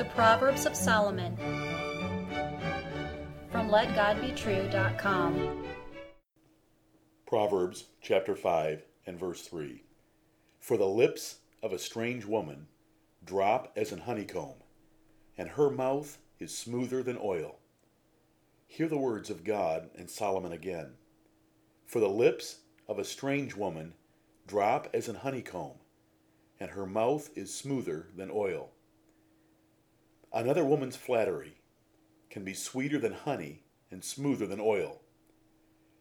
The Proverbs of Solomon from LetGodBetrue.com. Proverbs chapter 5 and verse 3. For the lips of a strange woman drop as an honeycomb, and her mouth is smoother than oil. Hear the words of God and Solomon again. For the lips of a strange woman drop as an honeycomb, and her mouth is smoother than oil. Another woman's flattery can be sweeter than honey and smoother than oil.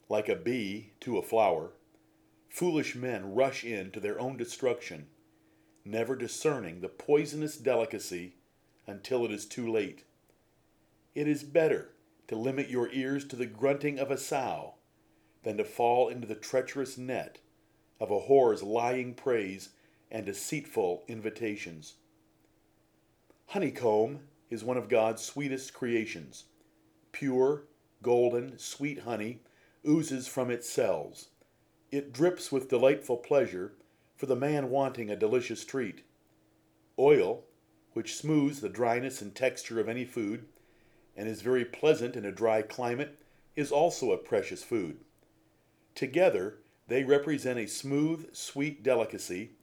Like a bee to a flower, foolish men rush in to their own destruction, never discerning the poisonous delicacy until it is too late. It is better to limit your ears to the grunting of a sow than to fall into the treacherous net of a whore's lying praise and deceitful invitations. Honeycomb is one of God's sweetest creations. Pure, golden, sweet honey oozes from its cells. It drips with delightful pleasure for the man wanting a delicious treat. Oil, which smooths the dryness and texture of any food, and is very pleasant in a dry climate, is also a precious food. Together, they represent a smooth, sweet delicacy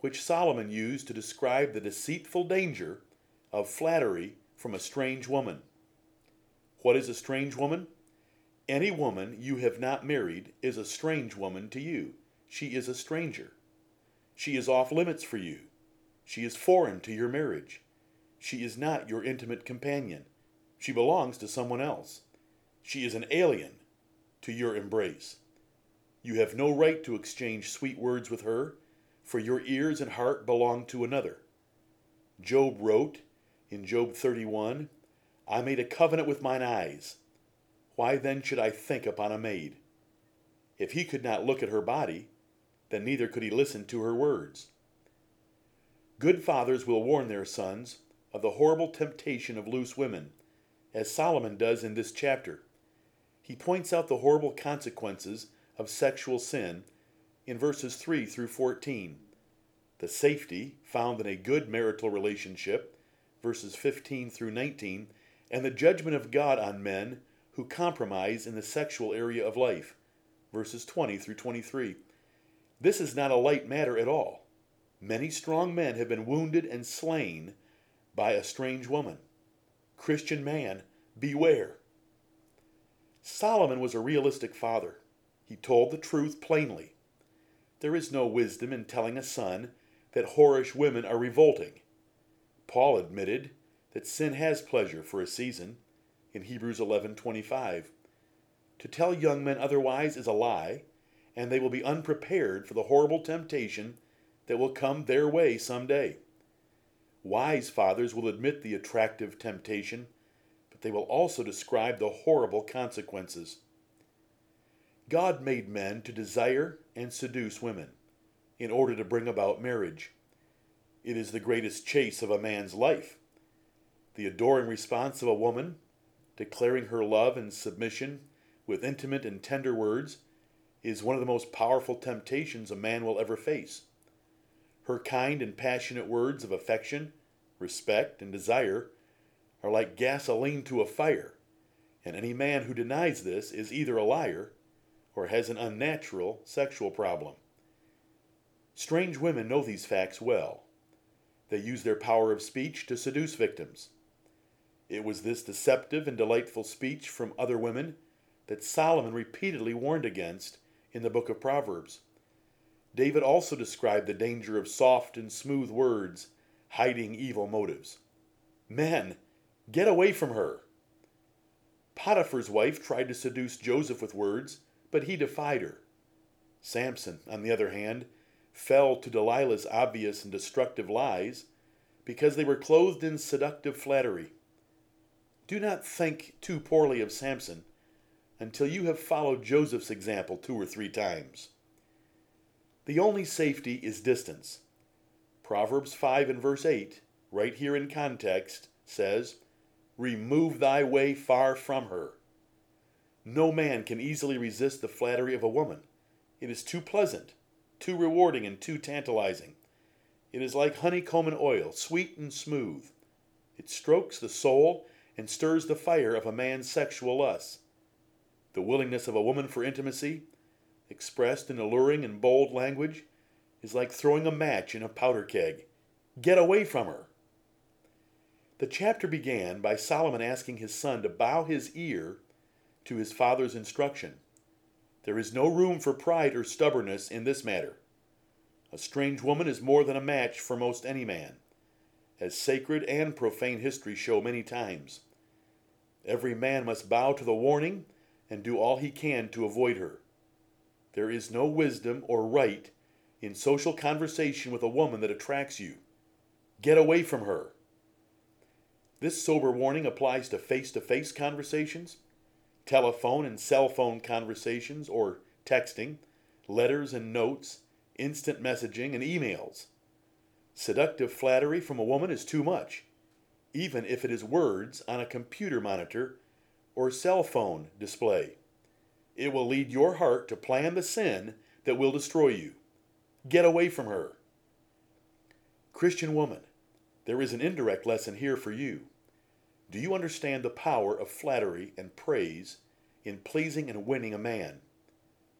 which Solomon used to describe the deceitful danger of flattery from a strange woman. What is a strange woman? Any woman you have not married is a strange woman to you. She is a stranger. She is off limits for you. She is foreign to your marriage. She is not your intimate companion. She belongs to someone else. She is an alien to your embrace. You have no right to exchange sweet words with her, for your ears and heart belong to another. Job wrote in Job 31 I made a covenant with mine eyes. Why then should I think upon a maid? If he could not look at her body, then neither could he listen to her words. Good fathers will warn their sons of the horrible temptation of loose women, as Solomon does in this chapter. He points out the horrible consequences of sexual sin in verses 3 through 14, the safety found in a good marital relationship, verses 15 through 19, and the judgment of God on men who compromise in the sexual area of life, verses 20 through 23. This is not a light matter at all. Many strong men have been wounded and slain by a strange woman. Christian man, beware. Solomon was a realistic father. He told the truth plainly. There is no wisdom in telling a son that whorish women are revolting. Paul admitted that sin has pleasure for a season in Hebrews 11:25. To tell young men otherwise is a lie, and they will be unprepared for the horrible temptation that will come their way some day. Wise fathers will admit the attractive temptation, but they will also describe the horrible consequences. God made men to desire and seduce women in order to bring about marriage. It is the greatest chase of a man's life. The adoring response of a woman, declaring her love and submission with intimate and tender words, is one of the most powerful temptations a man will ever face. Her kind and passionate words of affection, respect, and desire are like gasoline to a fire, and any man who denies this is either a liar or has an unnatural sexual problem. Strange women know these facts well. They use their power of speech to seduce victims. It was this deceptive and delightful speech from other women that Solomon repeatedly warned against in the book of Proverbs. David also described the danger of soft and smooth words hiding evil motives. Men, get away from her. Potiphar's wife tried to seduce Joseph with words, but he defied her. Samson, on the other hand, fell to Delilah's obvious and destructive lies because they were clothed in seductive flattery. Do not think too poorly of Samson until you have followed Joseph's example two or three times. The only safety is distance. Proverbs 5 and verse 8, right here in context, says, Remove thy way far from her. No man can easily resist the flattery of a woman. It is too pleasant, too rewarding, and too tantalizing. It is like honeycomb and oil, sweet and smooth. It strokes the soul and stirs the fire of a man's sexual lusts. The willingness of a woman for intimacy, expressed in alluring and bold language, is like throwing a match in a powder keg. Get away from her. The chapter began by Solomon asking his son to bow his ear to his father's instruction. There is no room for pride or stubbornness in this matter. A strange woman is more than a match for most any man, as sacred and profane history show many times. Every man must bow to the warning and do all he can to avoid her. There is no wisdom or right in social conversation with a woman that attracts you. Get away from her. This sober warning applies to face to face conversations, telephone and cell phone conversations or texting, letters and notes, instant messaging, and emails. Seductive flattery from a woman is too much, even if it is words on a computer monitor or cell phone display. It will lead your heart to plan the sin that will destroy you. Get away from her. Christian woman, there is an indirect lesson here for you. Do you understand the power of flattery and praise in pleasing and winning a man?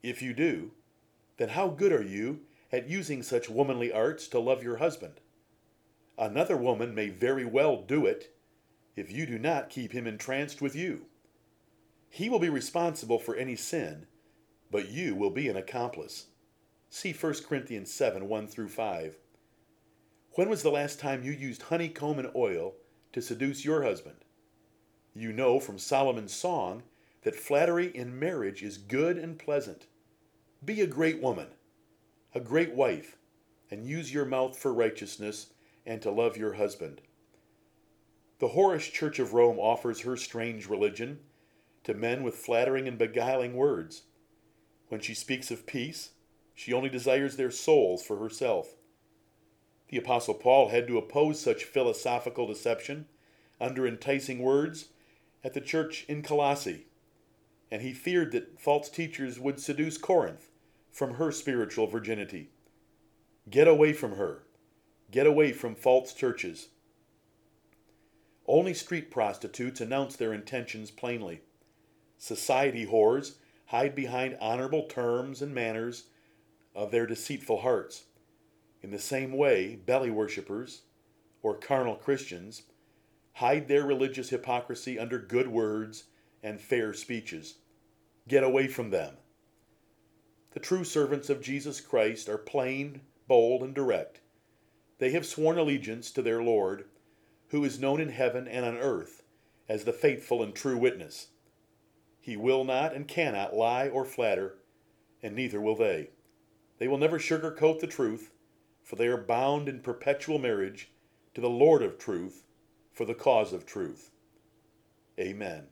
If you do, then how good are you at using such womanly arts to love your husband? Another woman may very well do it if you do not keep him entranced with you. He will be responsible for any sin, but you will be an accomplice. See 1 Corinthians 7 1 through 5. When was the last time you used honeycomb and oil to seduce your husband? You know from Solomon's song that flattery in marriage is good and pleasant. Be a great woman, a great wife, and use your mouth for righteousness and to love your husband. The whorish Church of Rome offers her strange religion to men with flattering and beguiling words. When she speaks of peace, she only desires their souls for herself. The Apostle Paul had to oppose such philosophical deception under enticing words at the church in Colossae, and he feared that false teachers would seduce Corinth from her spiritual virginity. Get away from her. Get away from false churches. Only street prostitutes announce their intentions plainly. Society whores hide behind honorable terms and manners of their deceitful hearts. In the same way, belly worshippers, or carnal Christians, hide their religious hypocrisy under good words and fair speeches. Get away from them. The true servants of Jesus Christ are plain, bold, and direct. They have sworn allegiance to their Lord, who is known in heaven and on earth as the faithful and true witness. He will not and cannot lie or flatter, and neither will they. They will never sugarcoat the truth, for they are bound in perpetual marriage to the Lord of truth for the cause of truth. Amen.